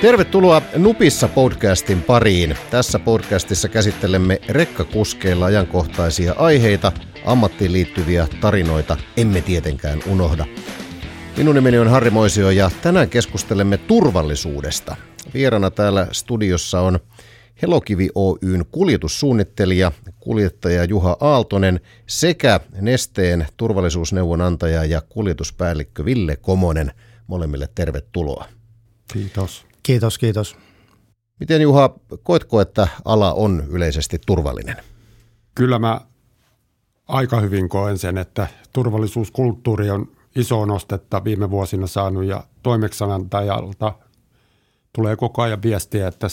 Tervetuloa Nupissa podcastin pariin. Tässä podcastissa käsittelemme rekkakuskeilla ajankohtaisia aiheita, ammattiin liittyviä tarinoita, emme tietenkään unohda. Minun nimeni on Harri Moisio ja tänään keskustelemme turvallisuudesta. Vierana täällä studiossa on Helokivi Oyn kuljetussuunnittelija, kuljettaja Juha Aaltonen sekä Nesteen turvallisuusneuvonantaja ja kuljetuspäällikkö Ville Komonen. Molemmille tervetuloa. Kiitos. Kiitos, kiitos. Miten Juha, koetko, että ala on yleisesti turvallinen? Kyllä mä aika hyvin koen sen, että turvallisuuskulttuuri on iso nostetta viime vuosina saanut ja toimeksanantajalta tulee koko ajan viestiä, että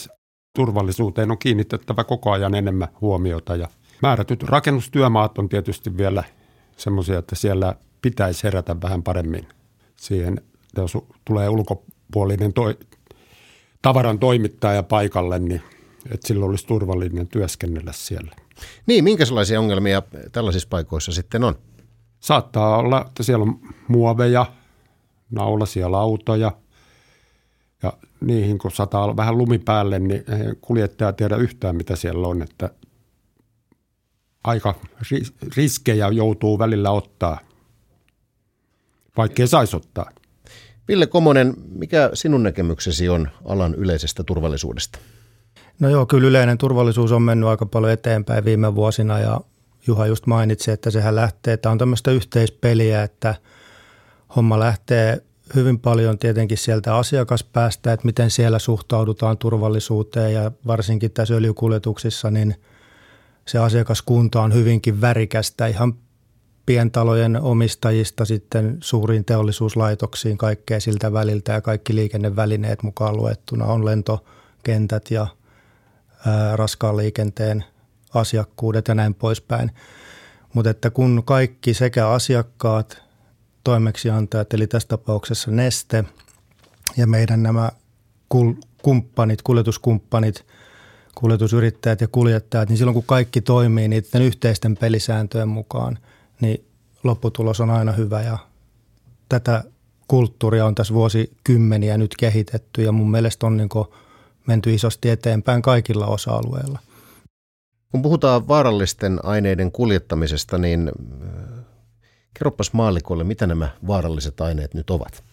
turvallisuuteen on kiinnitettävä koko ajan enemmän huomiota ja määrätyt rakennustyömaat on tietysti vielä semmoisia, että siellä pitäisi herätä vähän paremmin siihen, jos tulee ulkopuolinen toi, tavaran toimittaja paikalle, niin että silloin olisi turvallinen työskennellä siellä. Niin, minkälaisia ongelmia tällaisissa paikoissa sitten on? Saattaa olla, että siellä on muoveja, naulasia lautoja ja niihin kun sataa vähän lumi päälle, niin kuljettaja tiedä yhtään mitä siellä on, että aika riskejä joutuu välillä ottaa, vaikkei saisi ottaa. Ville Komonen, mikä sinun näkemyksesi on alan yleisestä turvallisuudesta? No joo, kyllä yleinen turvallisuus on mennyt aika paljon eteenpäin viime vuosina ja Juha just mainitsi, että sehän lähtee, että on tämmöistä yhteispeliä, että homma lähtee hyvin paljon tietenkin sieltä asiakaspäästä, että miten siellä suhtaudutaan turvallisuuteen ja varsinkin tässä öljykuljetuksissa, niin se asiakaskunta on hyvinkin värikästä ihan pientalojen omistajista sitten suuriin teollisuuslaitoksiin kaikkea siltä väliltä ja kaikki liikennevälineet mukaan luettuna on lentokentät ja ää, raskaan liikenteen asiakkuudet ja näin poispäin. Mutta että kun kaikki sekä asiakkaat, toimeksiantajat, eli tässä tapauksessa Neste ja meidän nämä kumppanit, kuljetuskumppanit, kuljetusyrittäjät ja kuljettajat, niin silloin kun kaikki toimii niiden yhteisten pelisääntöjen mukaan – niin lopputulos on aina hyvä ja tätä kulttuuria on tässä vuosikymmeniä nyt kehitetty ja mun mielestä on niin menty isosti eteenpäin kaikilla osa-alueilla. Kun puhutaan vaarallisten aineiden kuljettamisesta, niin äh, kerropas maallikolle, mitä nämä vaaralliset aineet nyt ovat?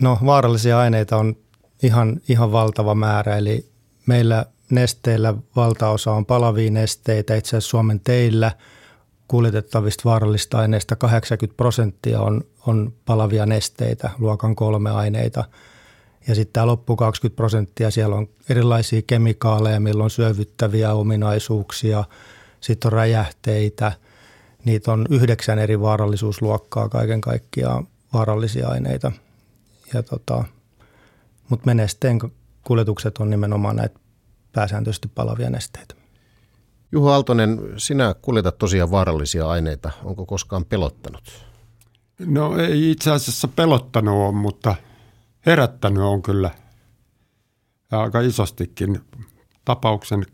No vaarallisia aineita on ihan, ihan valtava määrä, eli meillä nesteillä valtaosa on palavia nesteitä, itse asiassa Suomen teillä – kuljetettavista vaarallista aineista 80 prosenttia on, on palavia nesteitä, luokan kolme aineita. Ja sitten tämä loppu 20 prosenttia, siellä on erilaisia kemikaaleja, millä on syövyttäviä ominaisuuksia, sitten on räjähteitä. Niitä on yhdeksän eri vaarallisuusluokkaa kaiken kaikkiaan vaarallisia aineita. Ja tota, mutta menesteen kuljetukset on nimenomaan näitä pääsääntöisesti palavia nesteitä. Juho Aaltonen, sinä kuljetat tosiaan vaarallisia aineita. Onko koskaan pelottanut? No ei itse asiassa pelottanut ole, mutta herättänyt on kyllä ja aika isostikin. Tapauksen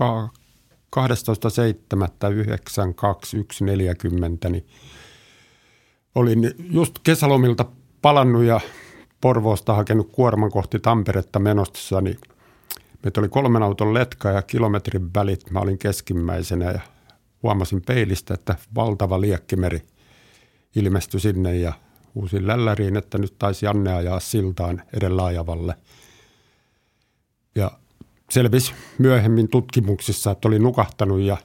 12.7.92140, niin olin just kesälomilta palannut ja Porvoosta hakenut kuorman kohti Tamperetta menossa, niin – Meitä oli kolmen auton letka ja kilometrin välit. Mä olin keskimmäisenä ja huomasin peilistä, että valtava liekkimeri ilmestyi sinne ja uusin lälläriin, että nyt taisi Janne ajaa siltaan edellä ajavalle. Ja selvisi myöhemmin tutkimuksissa, että oli nukahtanut ja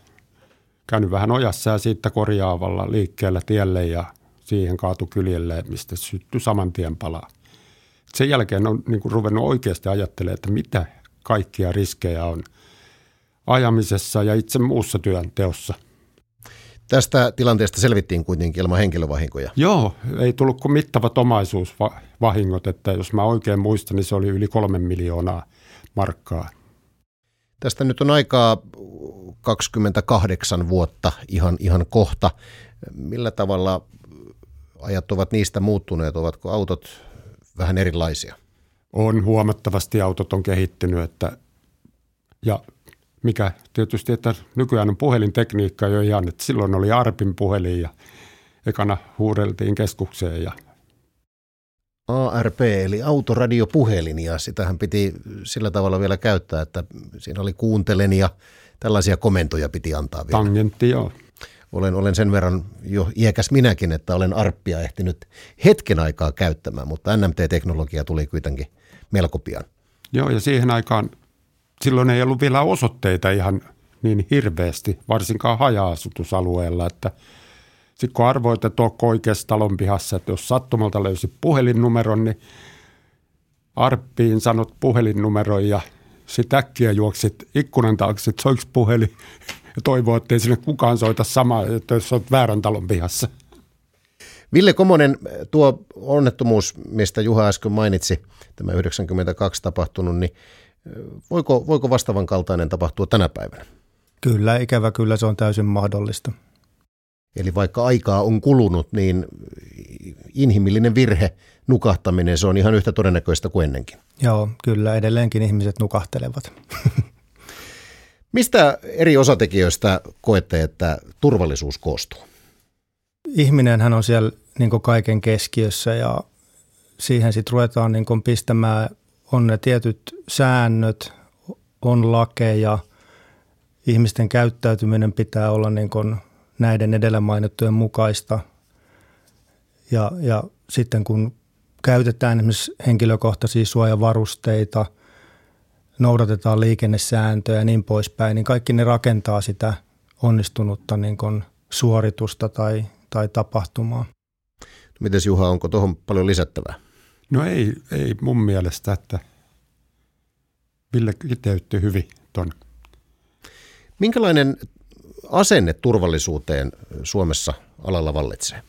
käynyt vähän ojassa ja siitä korjaavalla liikkeellä tielle ja siihen kaatu kyljelle, mistä syttyi saman tien palaa. Sen jälkeen on niin kuin ruvennut oikeasti ajattelemaan, että mitä kaikkia riskejä on ajamisessa ja itse muussa työnteossa. Tästä tilanteesta selvittiin kuitenkin ilman henkilövahinkoja. Joo, ei tullut kuin mittavat omaisuusvahingot, että jos mä oikein muistan, niin se oli yli kolme miljoonaa markkaa. Tästä nyt on aikaa 28 vuotta ihan, ihan kohta. Millä tavalla ajat ovat niistä muuttuneet? Ovatko autot vähän erilaisia? On huomattavasti autot on kehittynyt, että, ja mikä tietysti, että nykyään on puhelintekniikka jo ihan, että silloin oli Arpin puhelin ja ekana huudeltiin keskukseen ja ARP eli autoradiopuhelin ja sitähän piti sillä tavalla vielä käyttää, että siinä oli kuuntelen ja tällaisia komentoja piti antaa vielä. Tangentti, joo. Olen, olen sen verran jo iäkäs minäkin, että olen arppia ehtinyt hetken aikaa käyttämään, mutta NMT-teknologia tuli kuitenkin melko pian. Joo, ja siihen aikaan silloin ei ollut vielä osoitteita ihan niin hirveästi, varsinkaan haja-asutusalueella, että sitten kun arvoit, että oikeassa talon pihassa, että jos sattumalta löysi puhelinnumeron, niin Arppiin sanot puhelinnumeron ja sitten äkkiä juoksit ikkunan taakse, että soiksi puhelin ja toivoo, että ei sinne kukaan soita samaa, että jos olet väärän talon pihassa. Ville Komonen, tuo onnettomuus, mistä Juha äsken mainitsi, tämä 92 tapahtunut, niin voiko, voiko vastaavan kaltainen tapahtua tänä päivänä? Kyllä, ikävä kyllä se on täysin mahdollista. Eli vaikka aikaa on kulunut, niin inhimillinen virhe, nukahtaminen, se on ihan yhtä todennäköistä kuin ennenkin. Joo, kyllä edelleenkin ihmiset nukahtelevat. Mistä eri osatekijöistä koette, että turvallisuus koostuu? Ihminenhän on siellä niin kaiken keskiössä ja siihen sitten ruvetaan niin pistämään, on ne tietyt säännöt, on lakeja, ihmisten käyttäytyminen pitää olla niin näiden edellä mainittujen mukaista. Ja, ja sitten kun käytetään esimerkiksi henkilökohtaisia suojavarusteita, noudatetaan liikennesääntöjä ja niin poispäin, niin kaikki ne rakentaa sitä onnistunutta niin kuin suoritusta tai, tai tapahtumaa. Miten Juha, onko tuohon paljon lisättävää? No ei, ei mun mielestä, että Ville kiteytti hyvin ton. Minkälainen asenne turvallisuuteen Suomessa alalla vallitsee?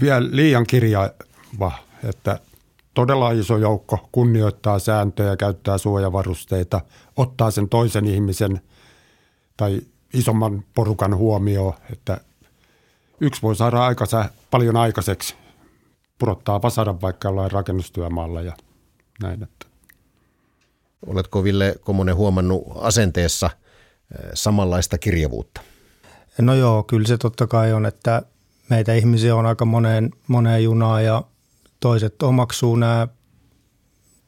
Vielä liian kirjava, että todella iso joukko kunnioittaa sääntöjä, käyttää suojavarusteita, ottaa sen toisen ihmisen tai isomman porukan huomioon, että yksi voi saada aikansa paljon aikaiseksi, purottaa vasaran vaikka jollain rakennustyömaalla ja näin. Että. Oletko Ville Komonen huomannut asenteessa samanlaista kirjavuutta? No joo, kyllä se totta kai on, että meitä ihmisiä on aika moneen, moneen junaan ja toiset omaksuu nämä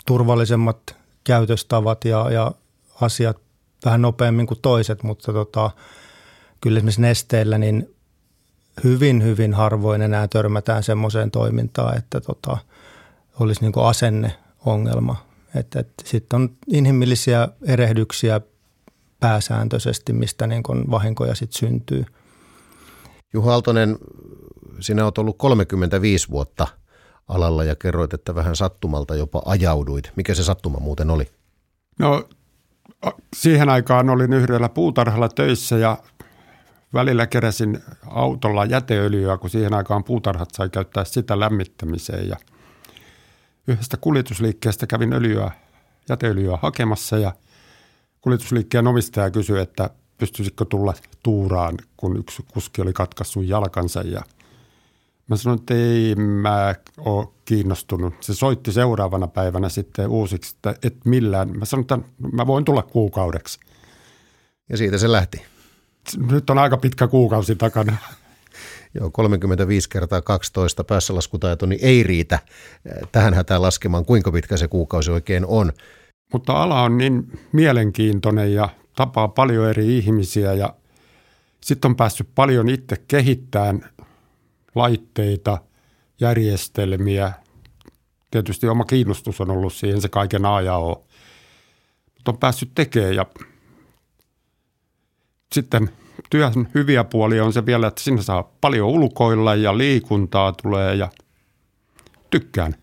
turvallisemmat käytöstavat ja, ja asiat vähän nopeammin kuin toiset, mutta tota, kyllä esimerkiksi nesteillä niin hyvin, hyvin harvoin enää törmätään semmoiseen toimintaan, että tota, olisi niin kuin asenneongelma. Että, että sitten on inhimillisiä erehdyksiä pääsääntöisesti, mistä niin kuin vahinkoja sitten syntyy. Juha Aaltonen, sinä olet ollut 35 vuotta alalla ja kerroit, että vähän sattumalta jopa ajauduit. Mikä se sattuma muuten oli? No siihen aikaan olin yhdellä puutarhalla töissä ja välillä keräsin autolla jäteöljyä, kun siihen aikaan puutarhat sai käyttää sitä lämmittämiseen. Ja yhdestä kuljetusliikkeestä kävin öljyä, jäteöljyä hakemassa ja kuljetusliikkeen omistaja kysyi, että pystyisikö tulla tuuraan, kun yksi kuski oli katkaissut jalkansa ja Mä sanoin, että ei mä ole kiinnostunut. Se soitti seuraavana päivänä sitten uusiksi, että et millään. Mä sanoin, että mä voin tulla kuukaudeksi. Ja siitä se lähti. Nyt on aika pitkä kuukausi takana. Joo, 35 kertaa 12 päässälaskutaito niin ei riitä tähän hätään laskemaan, kuinka pitkä se kuukausi oikein on. Mutta ala on niin mielenkiintoinen ja tapaa paljon eri ihmisiä ja sitten on päässyt paljon itse kehittämään laitteita, järjestelmiä. Tietysti oma kiinnostus on ollut siihen se kaiken A ja O. Mutta on päässyt tekemään ja sitten työn hyviä puolia on se vielä, että sinne saa paljon ulkoilla ja liikuntaa tulee ja tykkään.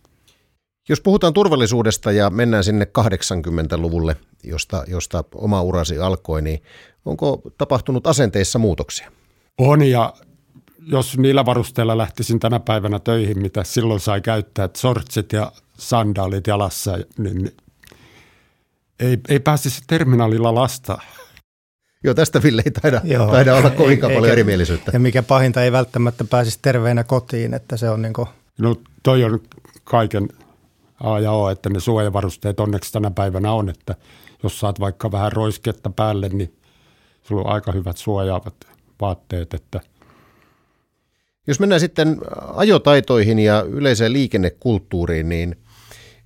Jos puhutaan turvallisuudesta ja mennään sinne 80-luvulle, josta, josta oma urasi alkoi, niin onko tapahtunut asenteissa muutoksia? On ja jos niillä varusteilla lähtisin tänä päivänä töihin, mitä silloin sai käyttää, että sortsit ja sandaalit jalassa, niin ei, ei pääsisi terminaalilla lasta. Joo, tästä Ville ei taida, Joo, taida olla kovinkaan paljon erimielisyyttä. Ja mikä pahinta, ei välttämättä pääsisi terveenä kotiin, että se on niin kuin... No toi on kaiken A ja O, että ne suojavarusteet onneksi tänä päivänä on, että jos saat vaikka vähän roisketta päälle, niin sulla on aika hyvät suojaavat vaatteet, että – Jos mennään sitten ajotaitoihin ja yleiseen liikennekulttuuriin, niin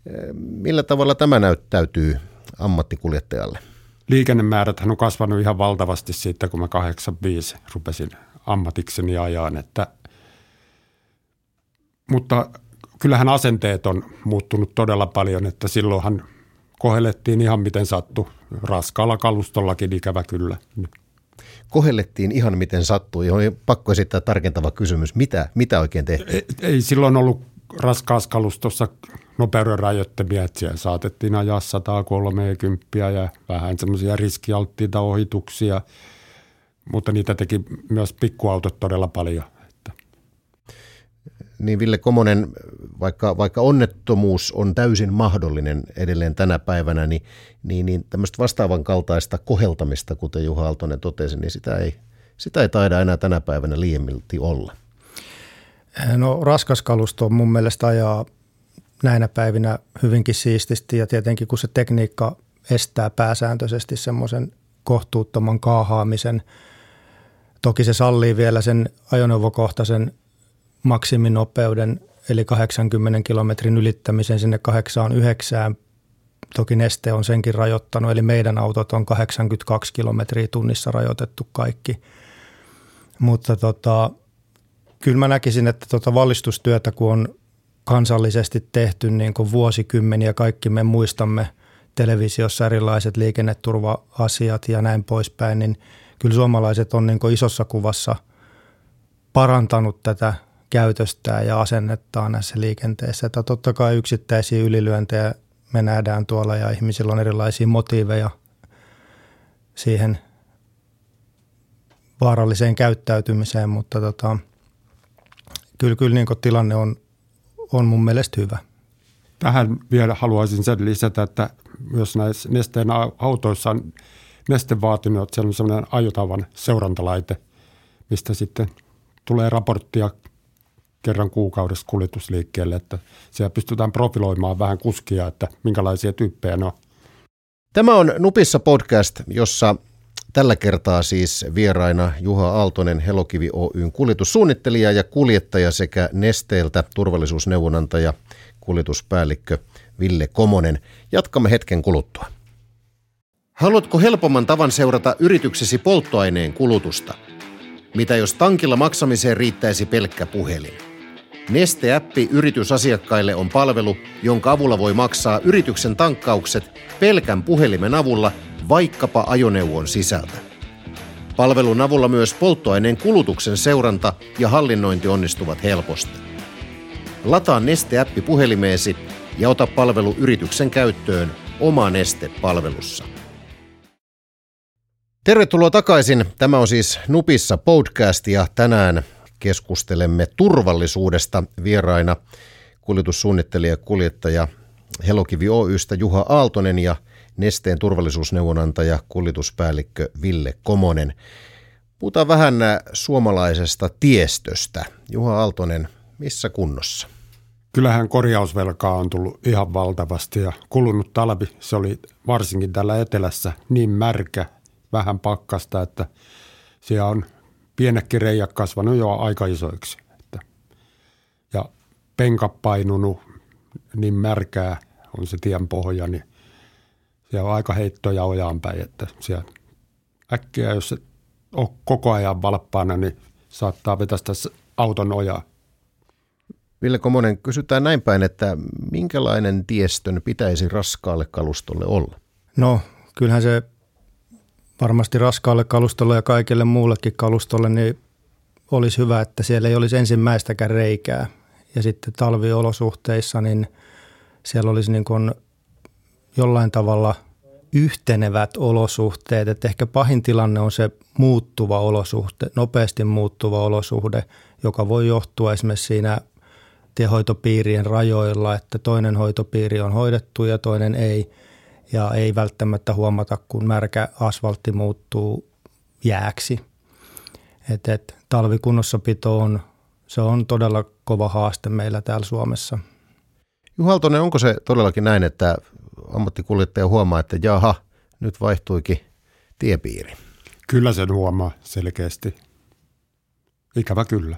eh, millä tavalla tämä näyttäytyy ammattikuljettajalle? Liikennemääräthän on kasvanut ihan valtavasti siitä, kun mä 85 rupesin ammatikseni ajaan, että mutta kyllähän asenteet on muuttunut todella paljon, että silloinhan kohellettiin ihan miten sattu. Raskaalla kalustollakin ikävä kyllä. Kohellettiin ihan miten sattui. On pakko esittää tarkentava kysymys. Mitä, mitä oikein tehtiin? Ei, ei silloin ollut raskaassa kalustossa nopeuden rajoittamia, että siellä saatettiin ajaa 130 ja vähän semmoisia riskialttiita ohituksia, mutta niitä teki myös pikkuautot todella paljon niin Ville Komonen, vaikka, vaikka onnettomuus on täysin mahdollinen edelleen tänä päivänä, niin, niin, niin tämmöistä vastaavan kaltaista koheltamista, kuten Juha Aaltonen totesi, niin sitä ei, sitä ei taida enää tänä päivänä liiemmilti olla. No raskas kalusto on mun mielestä ajaa näinä päivinä hyvinkin siististi ja tietenkin kun se tekniikka estää pääsääntöisesti semmoisen kohtuuttoman kaahaamisen. Toki se sallii vielä sen ajoneuvokohtaisen maksiminopeuden eli 80 kilometrin ylittämisen sinne 8-9. Toki Neste on senkin rajoittanut, eli meidän autot on 82 kilometriä tunnissa rajoitettu kaikki. Mutta tota, kyllä mä näkisin, että tota valistustyötä kun on kansallisesti tehty niin kuin vuosikymmeniä, kaikki me muistamme televisiossa erilaiset liikenneturva-asiat ja näin poispäin, niin kyllä suomalaiset on niin kuin isossa kuvassa parantanut tätä käytöstään ja asennettaan näissä liikenteessä. Että totta kai yksittäisiä ylilyöntejä me nähdään tuolla ja ihmisillä on erilaisia motiiveja siihen vaaralliseen käyttäytymiseen, mutta tota, kyllä, kyllä niin tilanne on, on mun mielestä hyvä. Tähän vielä haluaisin sen lisätä, että myös näissä nesteen autoissa on neste vaatinut, että siellä on sellainen ajotavan seurantalaite, mistä sitten tulee raporttia kerran kuukaudessa kuljetusliikkeelle, että siellä pystytään profiloimaan vähän kuskia, että minkälaisia tyyppejä ne on. Tämä on Nupissa podcast, jossa tällä kertaa siis vieraina Juha Aaltonen, Helokivi Oyn kuljetussuunnittelija ja kuljettaja sekä Nesteeltä turvallisuusneuvonantaja, kuljetuspäällikkö Ville Komonen. Jatkamme hetken kuluttua. Haluatko helpomman tavan seurata yrityksesi polttoaineen kulutusta? Mitä jos tankilla maksamiseen riittäisi pelkkä puhelin? Neste-appi yritysasiakkaille on palvelu, jonka avulla voi maksaa yrityksen tankkaukset pelkän puhelimen avulla vaikkapa ajoneuvon sisältä. Palvelun avulla myös polttoaineen kulutuksen seuranta ja hallinnointi onnistuvat helposti. Lataa Neste-appi puhelimeesi ja ota palvelu yrityksen käyttöön oma Neste-palvelussa. Tervetuloa takaisin. Tämä on siis Nupissa podcast ja tänään keskustelemme turvallisuudesta vieraina kuljetussuunnittelija kuljettaja Helokivi Oystä Juha Aaltonen ja Nesteen turvallisuusneuvonantaja kuljetuspäällikkö Ville Komonen. Puhutaan vähän suomalaisesta tiestöstä. Juha Aaltonen, missä kunnossa? Kyllähän korjausvelkaa on tullut ihan valtavasti ja kulunut talvi, se oli varsinkin täällä etelässä niin märkä, vähän pakkasta, että siellä on pienekin reijät kasvanut jo aika isoiksi. Että, ja penka painunut niin märkää on se tien pohja, niin siellä on aika heittoja ojaan päin, että siellä äkkiä, jos et ole koko ajan valppaana, niin saattaa vetästä auton ojaa. Ville Komonen, kysytään näin päin, että minkälainen tiestön pitäisi raskaalle kalustolle olla? No, kyllähän se varmasti raskaalle kalustolle ja kaikille muullekin kalustolle, niin olisi hyvä, että siellä ei olisi ensimmäistäkään reikää. Ja sitten talviolosuhteissa, niin siellä olisi niin kuin jollain tavalla yhtenevät olosuhteet. Että ehkä pahin tilanne on se muuttuva olosuhte, nopeasti muuttuva olosuhde, joka voi johtua esimerkiksi siinä tiehoitopiirien rajoilla, että toinen hoitopiiri on hoidettu ja toinen ei – ja ei välttämättä huomata, kun märkä asfaltti muuttuu jääksi. Et, et, talvikunnossapito on, se on todella kova haaste meillä täällä Suomessa. Juhaltonen, onko se todellakin näin, että ammattikuljettaja huomaa, että jaha, nyt vaihtuikin tiepiiri? Kyllä sen huomaa selkeästi. Ikävä kyllä.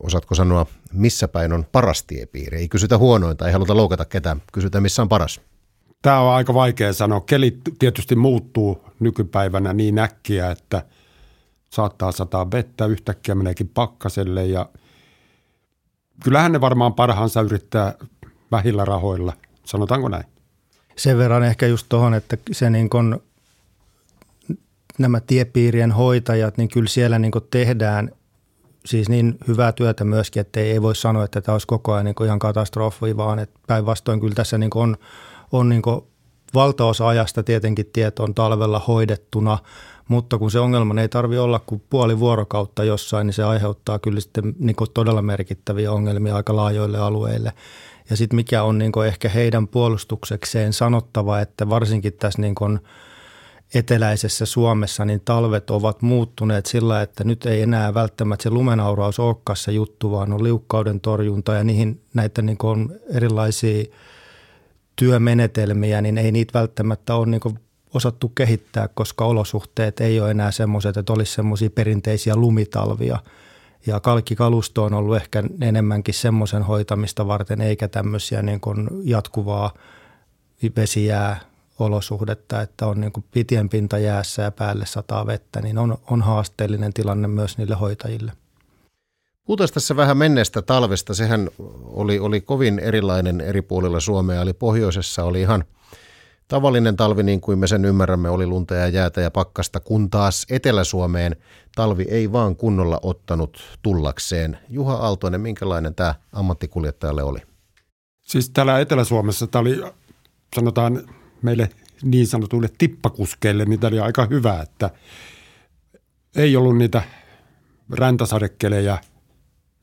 Osaatko sanoa, missä päin on paras tiepiiri? Ei kysytä huonointa, ei haluta loukata ketään. Kysytään, missä on paras. Tämä on aika vaikea sanoa. Keli tietysti muuttuu nykypäivänä niin äkkiä, että saattaa sataa vettä, yhtäkkiä meneekin pakkaselle ja kyllähän ne varmaan parhaansa yrittää vähillä rahoilla, sanotaanko näin? Sen verran ehkä just tuohon, että se niin kun, nämä tiepiirien hoitajat, niin kyllä siellä niin tehdään siis niin hyvää työtä myöskin, että ei, ei voi sanoa, että tämä olisi koko ajan niin ihan katastrofi, vaan että päinvastoin kyllä tässä niin on, on niin valtaosa ajasta tietenkin tieto on talvella hoidettuna, mutta kun se ongelma ei tarvi olla kuin puoli vuorokautta jossain, niin se aiheuttaa kyllä sitten niin todella merkittäviä ongelmia aika laajoille alueille. Ja sitten mikä on niin ehkä heidän puolustuksekseen sanottava, että varsinkin tässä niin eteläisessä Suomessa niin talvet ovat muuttuneet sillä, että nyt ei enää välttämättä se lumenauraus olekaan se juttu, vaan on liukkauden torjunta ja niihin näitä niin erilaisia työmenetelmiä, niin ei niitä välttämättä ole niin osattu kehittää, koska olosuhteet ei ole enää semmoiset, että olisi semmoisia perinteisiä lumitalvia – ja kalkkikalusto on ollut ehkä enemmänkin semmoisen hoitamista varten, eikä tämmöisiä niin kuin jatkuvaa vesijää olosuhdetta, että on niin kuin pitien pinta jäässä ja päälle sataa vettä, niin on, on haasteellinen tilanne myös niille hoitajille. Puhutaan tässä vähän menneestä talvesta. Sehän oli, oli kovin erilainen eri puolilla Suomea. Eli pohjoisessa oli ihan – Tavallinen talvi, niin kuin me sen ymmärrämme, oli lunta ja jäätä ja pakkasta, kun taas Etelä-Suomeen talvi ei vaan kunnolla ottanut tullakseen. Juha Aaltoinen, minkälainen tämä ammattikuljettajalle oli? Siis täällä Etelä-Suomessa tämä oli, sanotaan meille niin sanotuille tippakuskeille, niin tämä oli aika hyvä, että ei ollut niitä räntäsadekelejä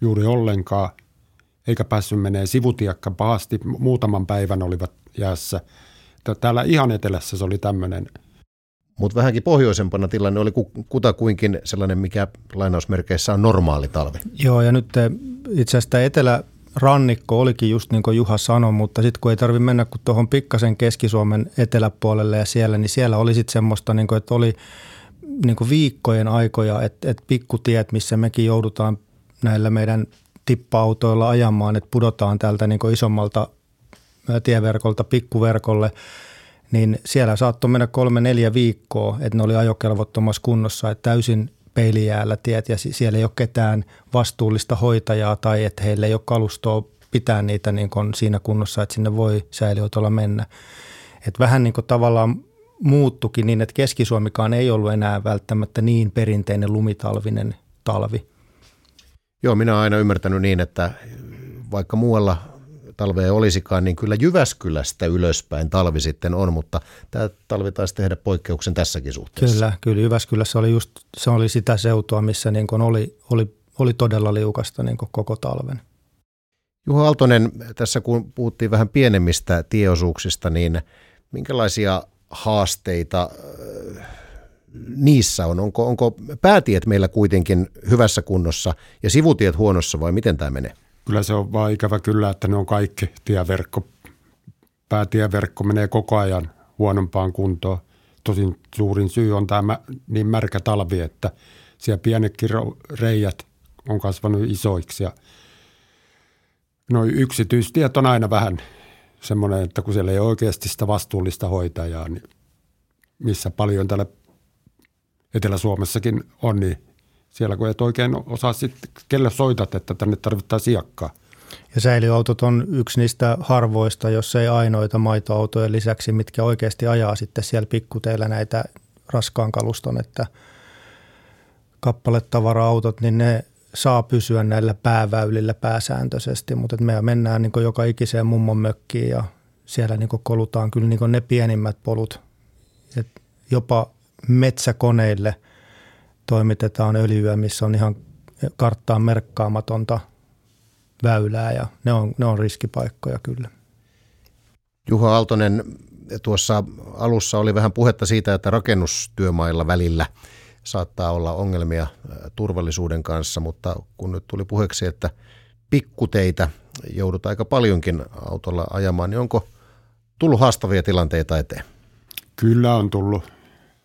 juuri ollenkaan, eikä päässyt menee sivutiekka pahasti. Muutaman päivän olivat jäässä – täällä ihan etelässä se oli tämmöinen. Mutta vähänkin pohjoisempana tilanne oli kutakuinkin sellainen, mikä lainausmerkeissä on normaali talvi. Joo, ja nyt itse asiassa etelä rannikko olikin just niin kuin Juha sanoi, mutta sitten kun ei tarvitse mennä kuin tuohon pikkasen Keski-Suomen eteläpuolelle ja siellä, niin siellä oli sitten semmoista, niin kuin, että oli niin kuin viikkojen aikoja, että, että pikkutiet, missä mekin joudutaan näillä meidän tippa-autoilla ajamaan, että pudotaan täältä niin isommalta tieverkolta pikkuverkolle, niin siellä saattoi mennä kolme neljä viikkoa, että ne oli ajokelvottomassa kunnossa, että täysin peilijäällä tiet ja siellä ei ole ketään vastuullista hoitajaa tai että heillä ei ole kalustoa pitää niitä niin kuin siinä kunnossa, että sinne voi säiliöitolla mennä. Et vähän niin kuin tavallaan muuttukin niin, että Keski-Suomikaan ei ollut enää välttämättä niin perinteinen lumitalvinen talvi. Joo, minä olen aina ymmärtänyt niin, että vaikka muualla talvea olisikaan, niin kyllä Jyväskylästä ylöspäin talvi sitten on, mutta tämä talvi taisi tehdä poikkeuksen tässäkin suhteessa. Kyllä, kyllä Jyväskylässä oli just, se oli sitä seutua, missä niin kuin oli, oli, oli todella liukasta niin kuin koko talven. Juha Aaltonen, tässä kun puhuttiin vähän pienemmistä tieosuuksista, niin minkälaisia haasteita äh, niissä on? Onko, onko päätiet meillä kuitenkin hyvässä kunnossa ja sivutiet huonossa vai miten tämä menee? kyllä se on vaan ikävä kyllä, että ne on kaikki tieverkko. Päätieverkko menee koko ajan huonompaan kuntoon. Tosin suurin syy on tämä niin märkä talvi, että siellä pienetkin reijät on kasvanut isoiksi. Ja no yksityistiet on aina vähän semmoinen, että kun siellä ei oikeasti sitä vastuullista hoitajaa, niin missä paljon täällä Etelä-Suomessakin on, niin siellä kun et oikein osaa sitten, kelle soitat, että tänne tarvittaa siakkaa. Ja säiliöautot on yksi niistä harvoista, jos ei ainoita maitoautojen lisäksi, mitkä oikeasti ajaa sitten siellä pikkuteillä näitä raskaan kaluston, että kappaletavara-autot, niin ne saa pysyä näillä pääväylillä pääsääntöisesti, mutta me mennään niin joka ikiseen mummon mökkiin ja siellä niin kolutaan kyllä niin ne pienimmät polut. Et jopa metsäkoneille – toimitetaan öljyä, missä on ihan karttaan merkkaamatonta väylää ja ne on, ne on riskipaikkoja kyllä. Juha Aaltonen, tuossa alussa oli vähän puhetta siitä, että rakennustyömailla välillä saattaa olla ongelmia turvallisuuden kanssa, mutta kun nyt tuli puheeksi, että pikkuteitä joudut aika paljonkin autolla ajamaan, niin onko tullut haastavia tilanteita eteen? Kyllä on tullut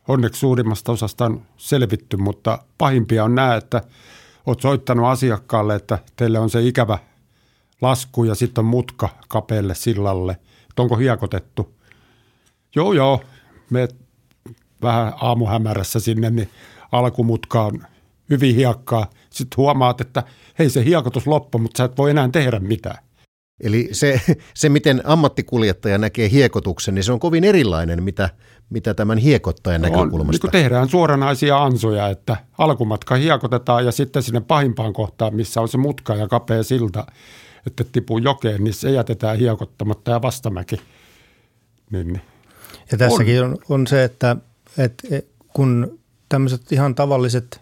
onneksi suurimmasta osasta on selvitty, mutta pahimpia on nämä, että oot soittanut asiakkaalle, että teille on se ikävä lasku ja sitten on mutka kapeelle sillalle, että onko hiekotettu. Joo, joo, me vähän aamuhämärässä sinne, niin alkumutka on hyvin hiekkaa. Sitten huomaat, että hei se hiekotus loppu, mutta sä et voi enää tehdä mitään. Eli se, se, miten ammattikuljettaja näkee hiekotuksen, niin se on kovin erilainen, mitä, mitä tämän hiekottajan no, näkökulmasta. Niin tehdään suoranaisia ansoja, että alkumatka hiekotetaan ja sitten sinne pahimpaan kohtaan, missä on se mutka ja kapea silta, että tipuu jokeen, niin se jätetään hiekottamatta ja vastamäki. Niin, niin. ja tässäkin on, on se, että, että kun tämmöiset ihan tavalliset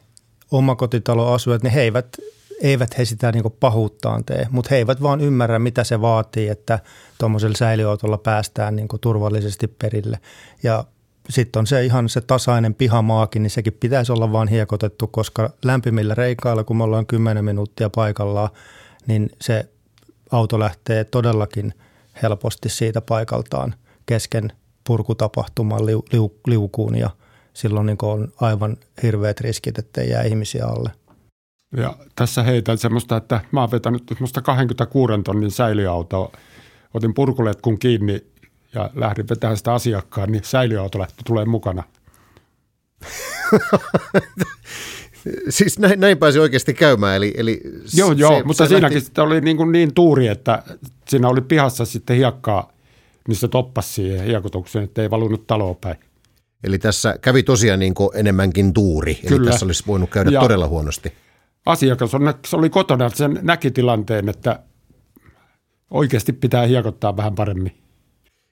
omakotitaloasujat, niin he eivät eivät he sitä niin pahuuttaan tee, mutta he eivät vaan ymmärrä, mitä se vaatii, että tuommoisella säiliöautolla päästään niin turvallisesti perille. Ja sitten on se ihan se tasainen pihamaakin, niin sekin pitäisi olla vaan hiekotettu, koska lämpimillä reikailla, kun me ollaan 10 minuuttia paikallaan, niin se auto lähtee todellakin helposti siitä paikaltaan kesken purkutapahtuman liu, liu, liukuun ja silloin niin on aivan hirveät riskit, ettei jää ihmisiä alle. Ja tässä heitän semmoista, että mä oon vetänyt semmoista 26 tonnin säiliöautoa. Otin purkuletkun kiinni ja lähdin vetämään sitä asiakkaan, niin säiliöauto lähti tulee mukana. siis näin, näin pääsi oikeasti käymään. Eli, eli joo, se, joo, mutta se siinäkin lähti... oli niin, kuin niin tuuri, että siinä oli pihassa sitten hiekkaa, niin se toppasi siihen hiekotukseen, että ei valunut taloon päin. Eli tässä kävi tosiaan niin kuin enemmänkin tuuri, Kyllä. eli tässä olisi voinut käydä ja, todella huonosti asiakas on, se oli kotona, että sen näki tilanteen, että oikeasti pitää hiekottaa vähän paremmin.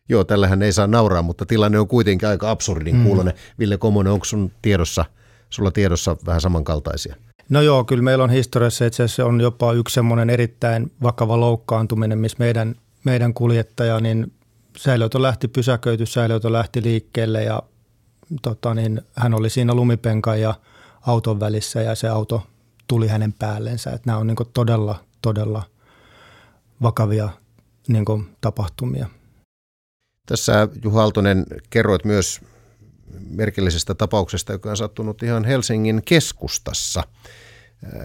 Joo, tällähän ei saa nauraa, mutta tilanne on kuitenkin aika absurdin mm. kuulonen. Ville Komonen, onko sun tiedossa, sulla tiedossa vähän samankaltaisia? No joo, kyllä meillä on historiassa itse asiassa on jopa yksi semmoinen erittäin vakava loukkaantuminen, missä meidän, meidän kuljettaja, niin säilötö lähti pysäköity, säilötö lähti liikkeelle ja tota, niin, hän oli siinä lumipenkan ja auton välissä ja se auto tuli hänen päällensä. Että nämä on niin todella, todella vakavia niin tapahtumia. Tässä Juha Aaltonen kerroit myös merkillisestä tapauksesta, joka on sattunut ihan Helsingin keskustassa,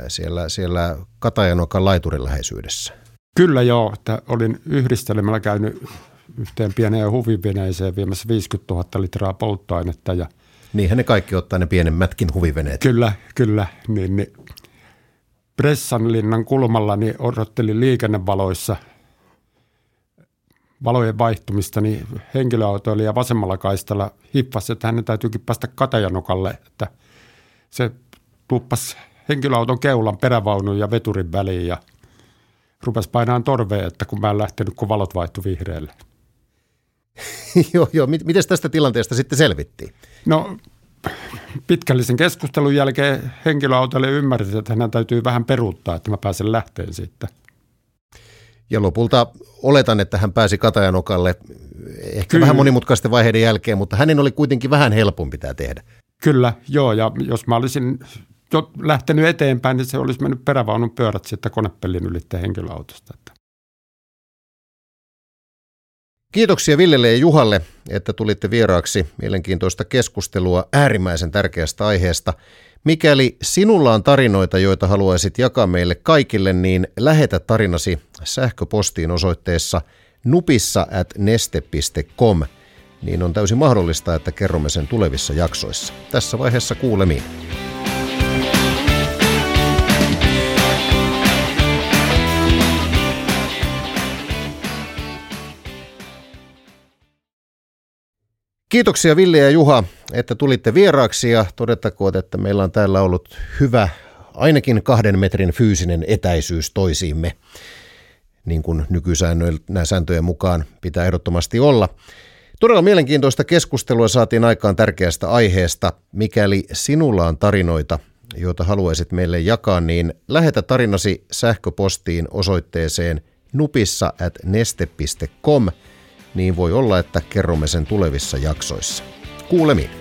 siellä, siellä Katajanokan laiturin läheisyydessä. Kyllä joo, että olin yhdistelemällä käynyt yhteen pieneen huviveneeseen viemässä 50 000 litraa polttoainetta. Ja Niinhän ne kaikki ottaa ne pienemmätkin huviveneet. Kyllä, kyllä. Niin, niin Pressanlinnan kulmalla niin odottelin liikennevaloissa valojen vaihtumista, niin henkilöautoilija vasemmalla kaistalla hippasi, että hänen täytyykin päästä Katajanokalle, että se tuppasi henkilöauton keulan perävaunun ja veturin väliin ja rupesi painaan torveen, että kun mä en lähtenyt, kun valot vaihtui vihreälle. joo, joo. Miten tästä tilanteesta sitten selvittiin? No pitkällisen keskustelun jälkeen henkilöautolle ymmärsi, että hänen täytyy vähän peruuttaa, että mä pääsen lähteen siitä. Ja lopulta oletan, että hän pääsi Katajanokalle ehkä Kyllä. vähän monimutkaisten vaiheiden jälkeen, mutta hänen oli kuitenkin vähän helpompi tämä tehdä. Kyllä, joo, ja jos mä olisin jo lähtenyt eteenpäin, niin se olisi mennyt perävaunun pyörät sitten konepellin ylitteen henkilöautosta. Kiitoksia Villelle ja Juhalle, että tulitte vieraaksi mielenkiintoista keskustelua äärimmäisen tärkeästä aiheesta. Mikäli sinulla on tarinoita, joita haluaisit jakaa meille kaikille, niin lähetä tarinasi sähköpostiin osoitteessa nupissa at neste.com. Niin on täysin mahdollista, että kerromme sen tulevissa jaksoissa. Tässä vaiheessa kuulemiin. Kiitoksia Ville ja Juha, että tulitte vieraaksi ja todettakoon, että meillä on täällä ollut hyvä ainakin kahden metrin fyysinen etäisyys toisiimme, niin kuin nykysääntöjen mukaan pitää ehdottomasti olla. Todella mielenkiintoista keskustelua saatiin aikaan tärkeästä aiheesta. Mikäli sinulla on tarinoita, joita haluaisit meille jakaa, niin lähetä tarinasi sähköpostiin osoitteeseen nupissa at neste.com – niin voi olla, että kerromme sen tulevissa jaksoissa. Kuulemiin.